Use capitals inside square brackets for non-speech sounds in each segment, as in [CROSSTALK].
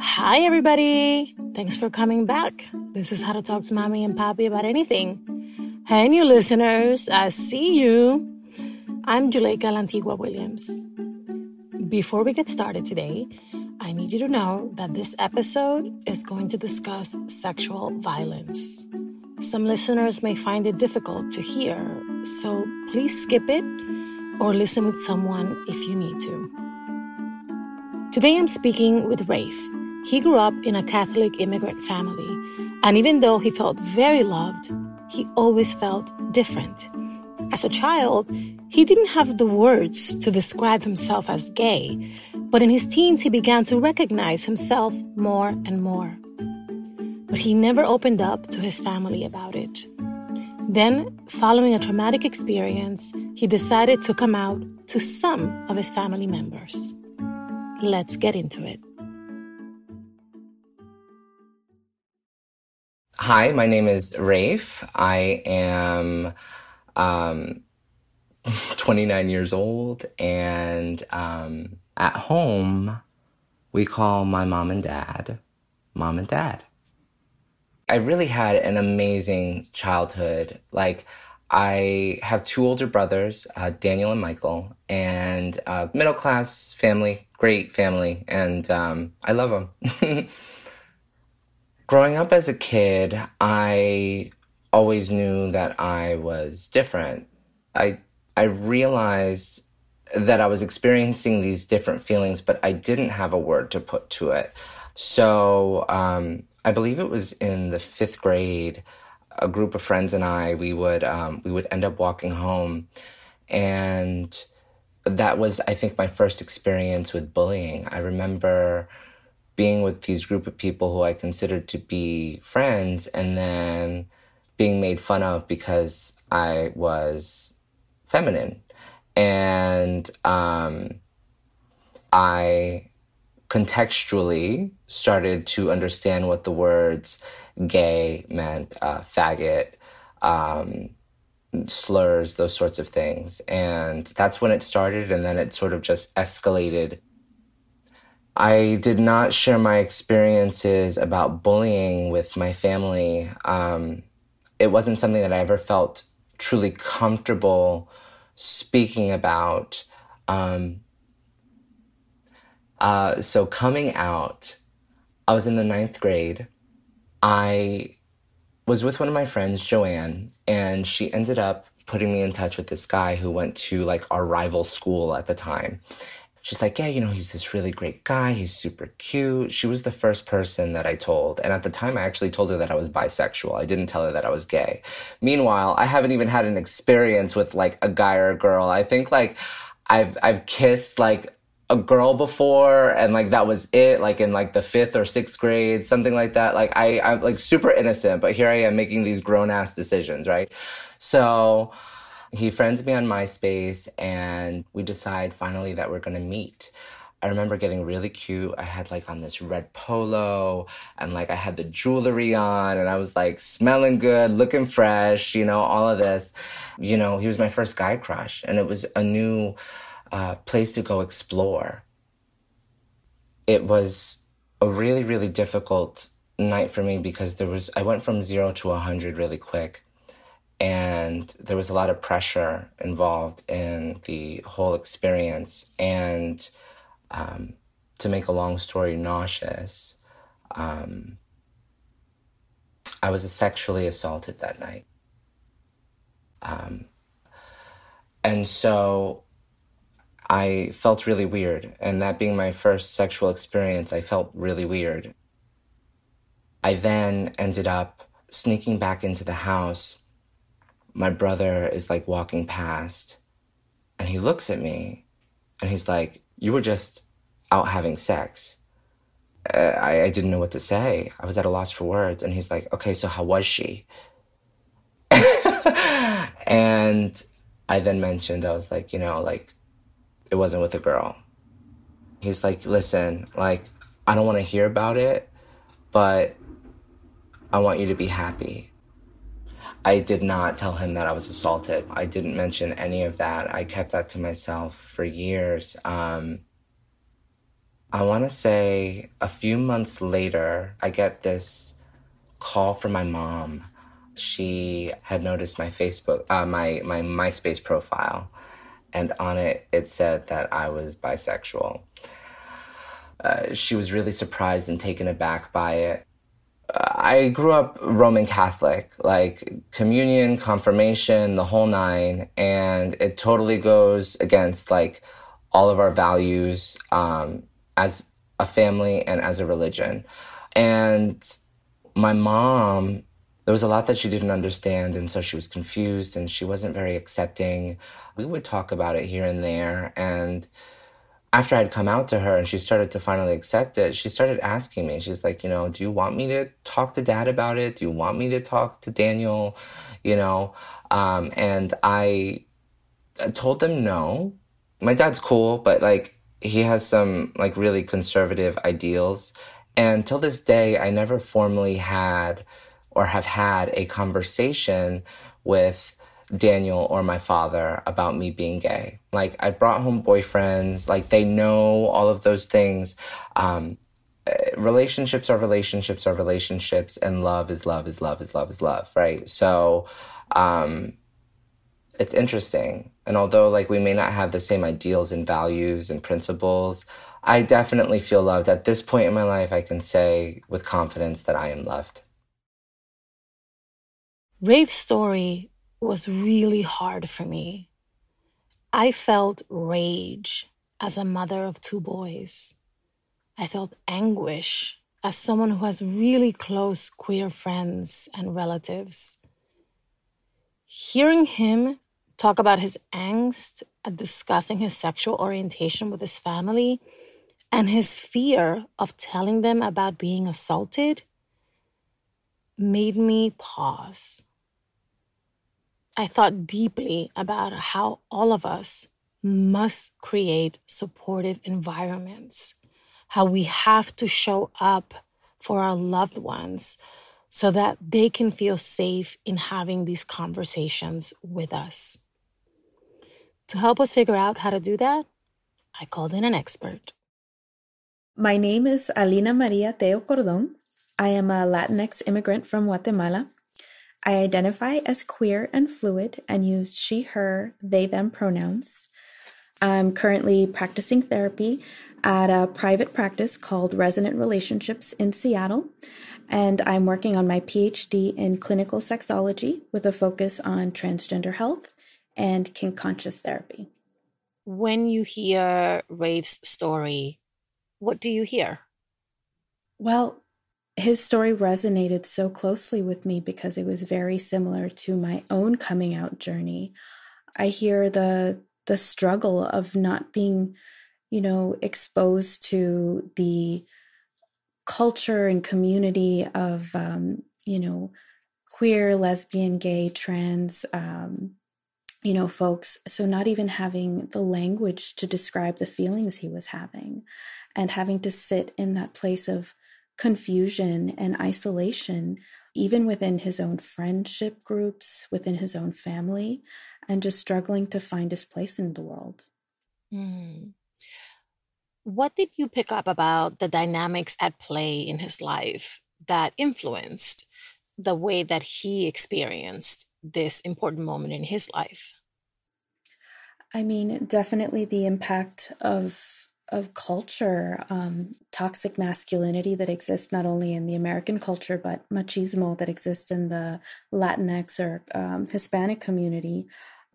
Hi, everybody. Thanks for coming back. This is how to talk to mommy and papi about anything. Hey, new listeners, I see you. I'm Juleyka Lantigua Williams. Before we get started today, I need you to know that this episode is going to discuss sexual violence. Some listeners may find it difficult to hear, so please skip it or listen with someone if you need to. Today I'm speaking with Rafe. He grew up in a Catholic immigrant family, and even though he felt very loved, he always felt different. As a child, he didn't have the words to describe himself as gay, but in his teens he began to recognize himself more and more. But he never opened up to his family about it. Then, following a traumatic experience, he decided to come out to some of his family members. Let's get into it. Hi, my name is Rafe. I am um, [LAUGHS] 29 years old, and um, at home, we call my mom and dad mom and dad. I really had an amazing childhood. Like, I have two older brothers, uh, Daniel and Michael, and uh, middle class family, great family, and um, I love them. [LAUGHS] Growing up as a kid, I always knew that I was different. I I realized that I was experiencing these different feelings, but I didn't have a word to put to it. So um, I believe it was in the fifth grade. A group of friends and I we would um, we would end up walking home, and that was I think my first experience with bullying. I remember being with these group of people who I considered to be friends, and then being made fun of because I was feminine. And um, I contextually started to understand what the words gay meant, uh, faggot, um, slurs, those sorts of things. And that's when it started, and then it sort of just escalated. I did not share my experiences about bullying with my family. Um, it wasn't something that I ever felt truly comfortable speaking about. Um, uh, so coming out, I was in the ninth grade. I was with one of my friends, Joanne, and she ended up putting me in touch with this guy who went to like our rival school at the time she's like, yeah, you know, he's this really great guy. He's super cute. She was the first person that I told. And at the time, I actually told her that I was bisexual. I didn't tell her that I was gay. Meanwhile, I haven't even had an experience with like a guy or a girl. I think like I've, I've kissed like a girl before and like that was it like in like the fifth or sixth grade something like that like i i'm like super innocent but here i am making these grown ass decisions right so he friends me on MySpace and we decide finally that we're gonna meet. I remember getting really cute. I had like on this red polo and like I had the jewelry on and I was like smelling good, looking fresh, you know, all of this. You know, he was my first guy crush and it was a new uh, place to go explore. It was a really, really difficult night for me because there was, I went from zero to a hundred really quick and there was a lot of pressure involved in the whole experience. And um, to make a long story nauseous, um, I was sexually assaulted that night. Um, and so I felt really weird. And that being my first sexual experience, I felt really weird. I then ended up sneaking back into the house my brother is like walking past and he looks at me and he's like, You were just out having sex. Uh, I, I didn't know what to say. I was at a loss for words. And he's like, Okay, so how was she? [LAUGHS] and I then mentioned, I was like, You know, like, it wasn't with a girl. He's like, Listen, like, I don't want to hear about it, but I want you to be happy. I did not tell him that I was assaulted. I didn't mention any of that. I kept that to myself for years. Um, I want to say a few months later, I get this call from my mom. She had noticed my Facebook, uh, my my MySpace profile, and on it it said that I was bisexual. Uh, she was really surprised and taken aback by it. Uh, I grew up Roman Catholic, like communion, confirmation, the whole nine, and it totally goes against like all of our values. Um, as a family and as a religion. And my mom, there was a lot that she didn't understand. And so she was confused and she wasn't very accepting. We would talk about it here and there. And after I'd come out to her and she started to finally accept it, she started asking me, she's like, you know, do you want me to talk to dad about it? Do you want me to talk to Daniel? You know? Um, and I, I told them no. My dad's cool, but like he has some like really conservative ideals. And till this day, I never formally had or have had a conversation with Daniel or my father about me being gay. Like I brought home boyfriends, like they know all of those things. Um, eh, relationships are relationships are relationships, and love is love is love is love is love, right? So, um, it's interesting. And although like we may not have the same ideals and values and principles, I definitely feel loved. At this point in my life, I can say with confidence that I am loved. Rafe's story was really hard for me. I felt rage as a mother of two boys. I felt anguish as someone who has really close queer friends and relatives. Hearing him talk about his angst at discussing his sexual orientation with his family and his fear of telling them about being assaulted made me pause. I thought deeply about how all of us must create supportive environments, how we have to show up for our loved ones so that they can feel safe in having these conversations with us. To help us figure out how to do that, I called in an expert. My name is Alina Maria Tello Cordon. I am a Latinx immigrant from Guatemala. I identify as queer and fluid and use she, her, they, them pronouns. I'm currently practicing therapy at a private practice called Resonant Relationships in Seattle, and I'm working on my PhD in clinical sexology with a focus on transgender health and kink conscious therapy. When you hear Rafe's story, what do you hear? Well, his story resonated so closely with me because it was very similar to my own coming out journey. I hear the the struggle of not being, you know, exposed to the culture and community of, um, you know, queer, lesbian, gay, trans, um, you know, folks. So, not even having the language to describe the feelings he was having and having to sit in that place of confusion and isolation, even within his own friendship groups, within his own family, and just struggling to find his place in the world. Mm. What did you pick up about the dynamics at play in his life that influenced the way that he experienced this important moment in his life? I mean, definitely the impact of of culture, um, toxic masculinity that exists not only in the American culture but machismo that exists in the Latinx or um, Hispanic community.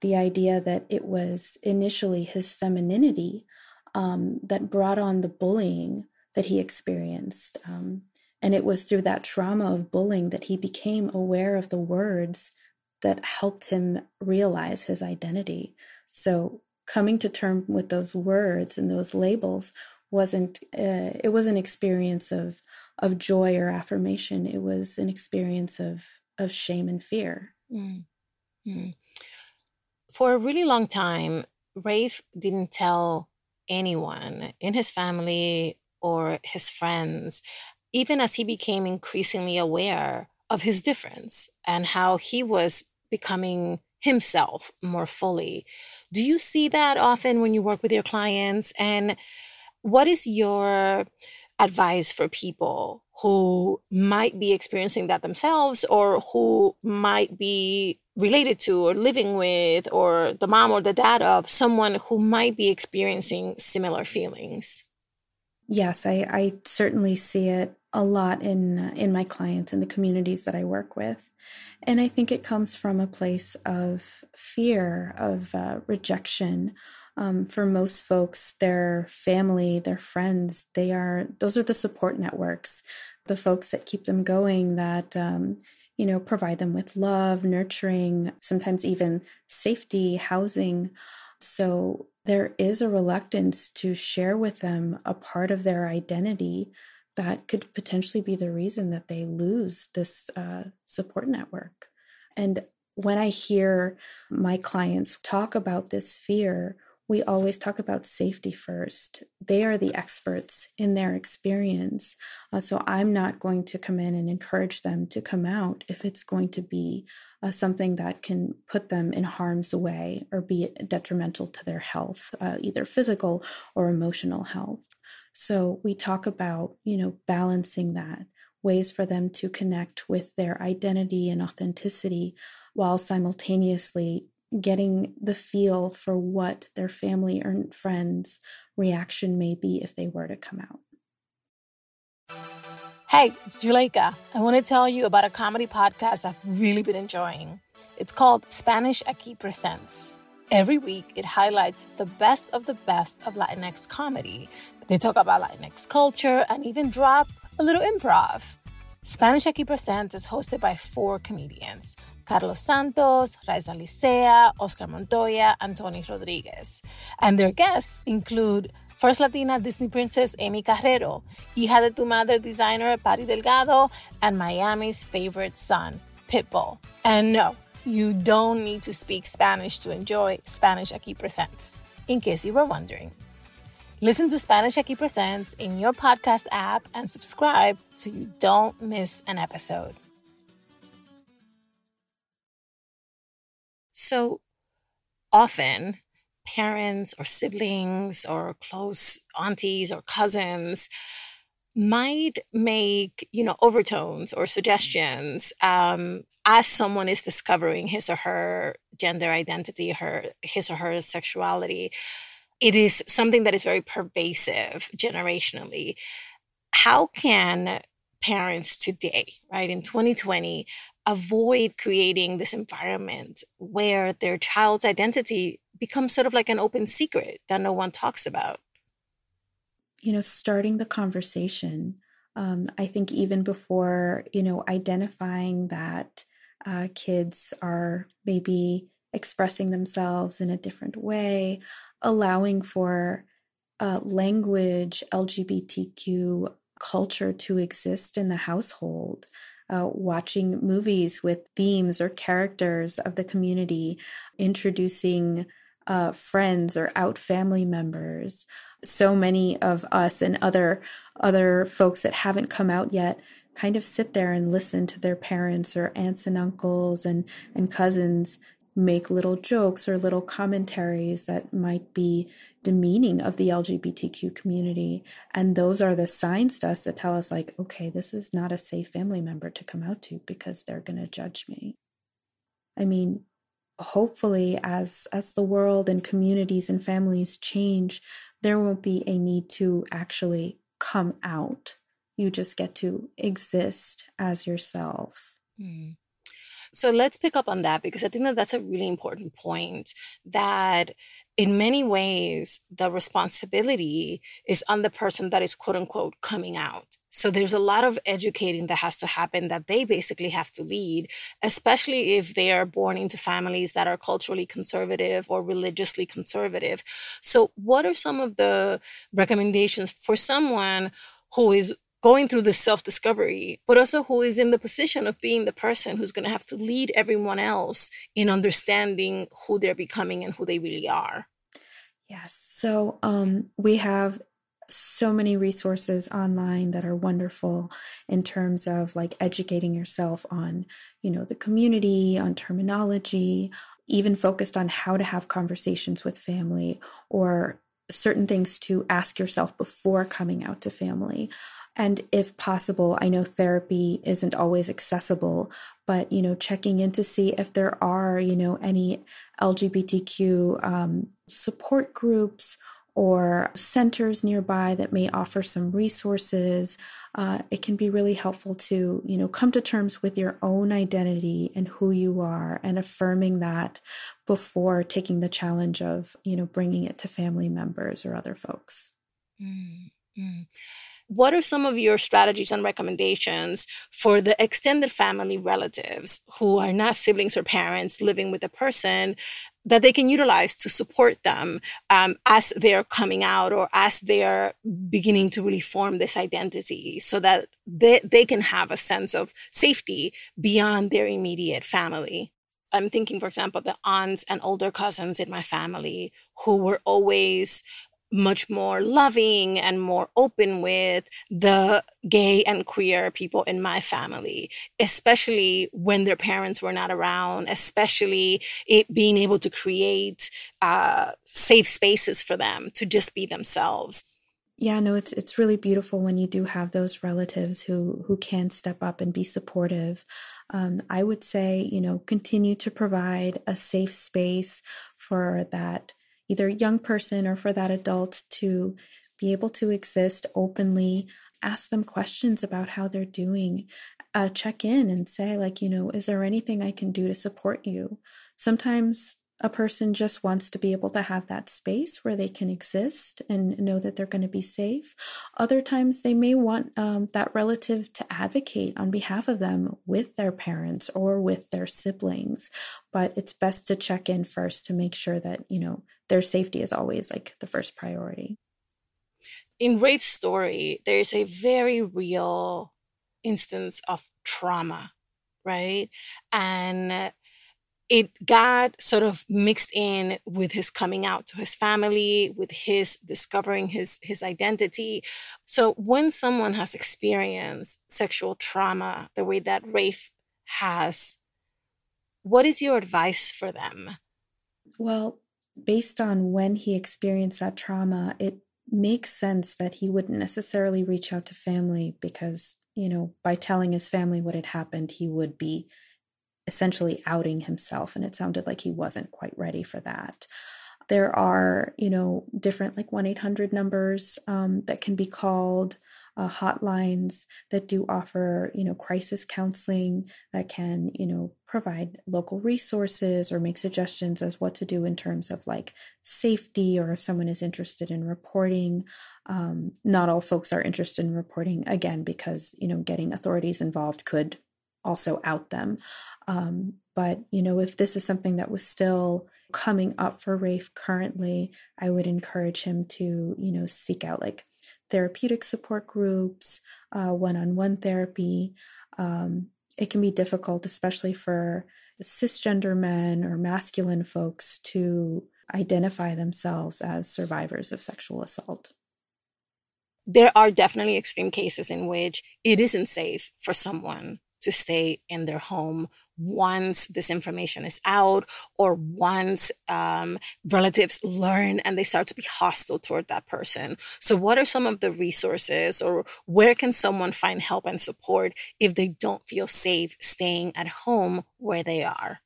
The idea that it was initially his femininity um, that brought on the bullying that he experienced. Um, and it was through that trauma of bullying that he became aware of the words that helped him realize his identity. So coming to term with those words and those labels wasn't uh, it was an experience of of joy or affirmation. It was an experience of of shame and fear. Mm-hmm. For a really long time, Rafe didn't tell anyone in his family or his friends, even as he became increasingly aware of his difference and how he was becoming himself more fully. Do you see that often when you work with your clients? And what is your advice for people who might be experiencing that themselves or who might be related to or living with or the mom or the dad of someone who might be experiencing similar feelings? Yes, I, I certainly see it a lot in in my clients and the communities that I work with, and I think it comes from a place of fear of uh, rejection. Um, for most folks, their family, their friends, they are those are the support networks, the folks that keep them going, that um, you know provide them with love, nurturing, sometimes even safety, housing. So there is a reluctance to share with them a part of their identity that could potentially be the reason that they lose this uh, support network. And when I hear my clients talk about this fear, we always talk about safety first. They are the experts in their experience. Uh, so I'm not going to come in and encourage them to come out if it's going to be uh, something that can put them in harm's way or be detrimental to their health, uh, either physical or emotional health. So we talk about, you know, balancing that, ways for them to connect with their identity and authenticity while simultaneously getting the feel for what their family or friends' reaction may be if they were to come out. Hey, it's Juleyka. I want to tell you about a comedy podcast I've really been enjoying. It's called Spanish Aquí Presents. Every week, it highlights the best of the best of Latinx comedy. They talk about Latinx culture and even drop a little improv. Spanish Aquí Present is hosted by four comedians Carlos Santos, Raiza Licea, Oscar Montoya, and Tony Rodriguez. And their guests include First Latina Disney princess Aimee Carrero, hija de tu madre designer Patty Delgado, and Miami's favorite son, Pitbull. And no, you don't need to speak Spanish to enjoy Spanish Aquí Presents, in case you were wondering. Listen to Spanish Aquí Presents in your podcast app and subscribe so you don't miss an episode. So often, parents or siblings or close aunties or cousins might make you know overtones or suggestions um, as someone is discovering his or her gender identity her his or her sexuality it is something that is very pervasive generationally how can parents today right in 2020 avoid creating this environment where their child's identity becomes sort of like an open secret that no one talks about. You know, starting the conversation. Um, I think even before, you know, identifying that uh, kids are maybe expressing themselves in a different way, allowing for uh, language, LGBTQ culture to exist in the household uh, watching movies with themes or characters of the community, introducing uh, friends or out family members. So many of us and other other folks that haven't come out yet kind of sit there and listen to their parents or aunts and uncles and and cousins make little jokes or little commentaries that might be demeaning of the LGBTQ community. And those are the signs to us that tell us, like, okay, this is not a safe family member to come out to because they're going to judge me. I mean, hopefully as as the world and communities and families change there won't be a need to actually come out you just get to exist as yourself mm. So let's pick up on that because I think that that's a really important point that in many ways the responsibility is on the person that is quote unquote coming out. So there's a lot of educating that has to happen that they basically have to lead, especially if they are born into families that are culturally conservative or religiously conservative. So what are some of the recommendations for someone who is going through this self discovery, but also who is in the position of being the person who's going to have to lead everyone else in understanding who they're becoming and who they really are. Yes. So um, we have so many resources online that are wonderful in terms of like educating yourself on, you know, the community, on terminology, even focused on how to have conversations with family or certain things to ask yourself before coming out to family. And if possible, I know therapy isn't always accessible, but you know, checking in to see if there are, you know, any LGBTQ um, support groups or centers nearby that may offer some resources. Uh, it can be really helpful to, you know, come to terms with your own identity and who you are and affirming that before taking the challenge of, you know, bringing it to family members or other folks. Mm-hmm. What are some of your strategies and recommendations for the extended family relatives who are not siblings or parents living with a person that they can utilize to support them um, as they're coming out or as they're beginning to really form this identity so that they, they can have a sense of safety beyond their immediate family? I'm thinking, for example, the aunts and older cousins in my family who were always much more loving and more open with the gay and queer people in my family, especially when their parents were not around, especially it being able to create uh, safe spaces for them to just be themselves. Yeah, no, it's it's really beautiful when you do have those relatives who who can step up and be supportive. Um, I would say, you know, continue to provide a safe space for that either young person or for that adult to be able to exist openly, ask them questions about how they're doing, uh, check in and say, like, you know, is there anything I can do to support you? Sometimes a person just wants to be able to have that space where they can exist and know that they're going to be safe. Other times, they may want um, that relative to advocate on behalf of them with their parents or with their siblings. But it's best to check in first to make sure that, you know, their safety is always like the first priority. In Rafe's story, there's a very real instance of trauma, right? And it got sort of mixed in with his coming out to his family with his discovering his his identity. So when someone has experienced sexual trauma the way that rafe has what is your advice for them? Well based on when he experienced that trauma it makes sense that he wouldn't necessarily reach out to family because you know by telling his family what had happened he would be essentially outing himself and it sounded like he wasn't quite ready for that. There are you know different like 1-800 numbers um, that can be called uh, hotlines that do offer you know crisis counseling that can you know provide local resources or make suggestions as what to do in terms of like safety or if someone is interested in reporting. Um, not all folks are interested in reporting again because you know getting authorities involved could also out them. Um, but, you know, if this is something that was still coming up for Rafe currently, I would encourage him to, you know, seek out like therapeutic support groups, one on one therapy. Um, it can be difficult, especially for cisgender men or masculine folks, to identify themselves as survivors of sexual assault there are definitely extreme cases in which it isn't safe for someone to stay in their home once this information is out or once um, relatives learn and they start to be hostile toward that person. So, what are some of the resources or where can someone find help and support if they don't feel safe staying at home where they are?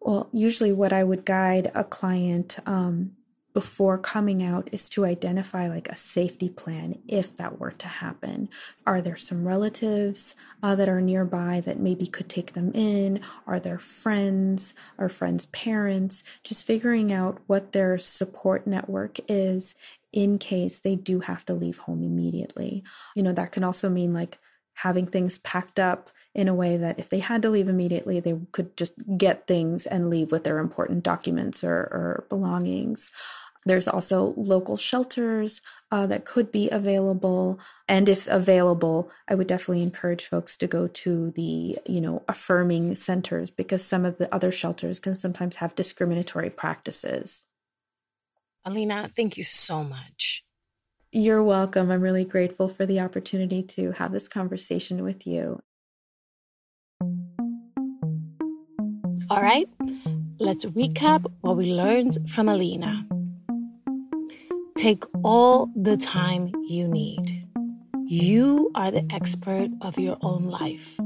Well, usually, what I would guide a client um, before coming out is to identify like a safety plan if that were to happen. Are there some relatives uh, that are nearby that maybe could take them in? Are there friends or friends' parents? Just figuring out what their support network is in case they do have to leave home immediately. You know, that can also mean like having things packed up in a way that if they had to leave immediately, they could just get things and leave with their important documents or, or belongings. There's also local shelters uh, that could be available. And if available, I would definitely encourage folks to go to the, you know, affirming centers because some of the other shelters can sometimes have discriminatory practices. Alina, thank you so much. You're welcome. I'm really grateful for the opportunity to have this conversation with you. All right, let's recap what we learned from Alina. Take all the time you need. You are the expert of your own life,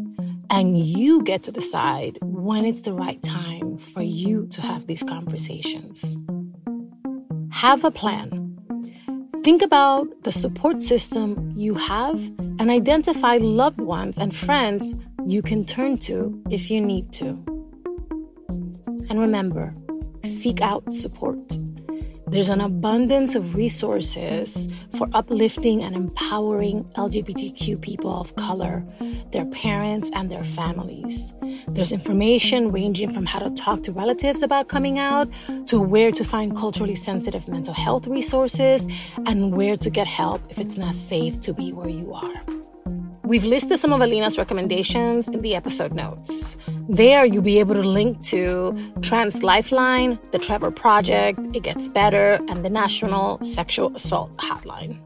and you get to decide when it's the right time for you to have these conversations. Have a plan. Think about the support system you have and identify loved ones and friends you can turn to if you need to. And remember, seek out support. There's an abundance of resources for uplifting and empowering LGBTQ people of color, their parents, and their families. There's information ranging from how to talk to relatives about coming out to where to find culturally sensitive mental health resources and where to get help if it's not safe to be where you are. We've listed some of Alina's recommendations in the episode notes. There, you'll be able to link to Trans Lifeline, the Trevor Project, It Gets Better, and the National Sexual Assault Hotline.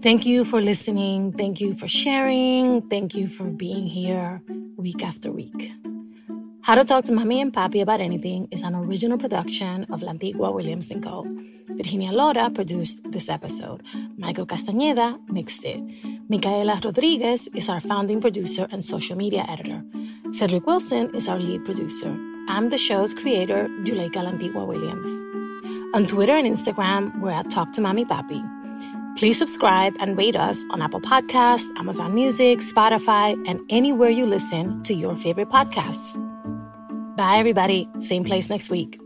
Thank you for listening. Thank you for sharing. Thank you for being here week after week. How to Talk to Mommy and Papi About Anything is an original production of Lantigua Williams & Co. Virginia Lora produced this episode. Michael Castañeda mixed it. Micaela Rodriguez is our founding producer and social media editor. Cedric Wilson is our lead producer. I'm the show's creator, Juleyka Lantigua Williams. On Twitter and Instagram, we're at Talk to Mommy Papi. Please subscribe and rate us on Apple Podcasts, Amazon Music, Spotify, and anywhere you listen to your favorite podcasts. Bye, everybody. Same place next week.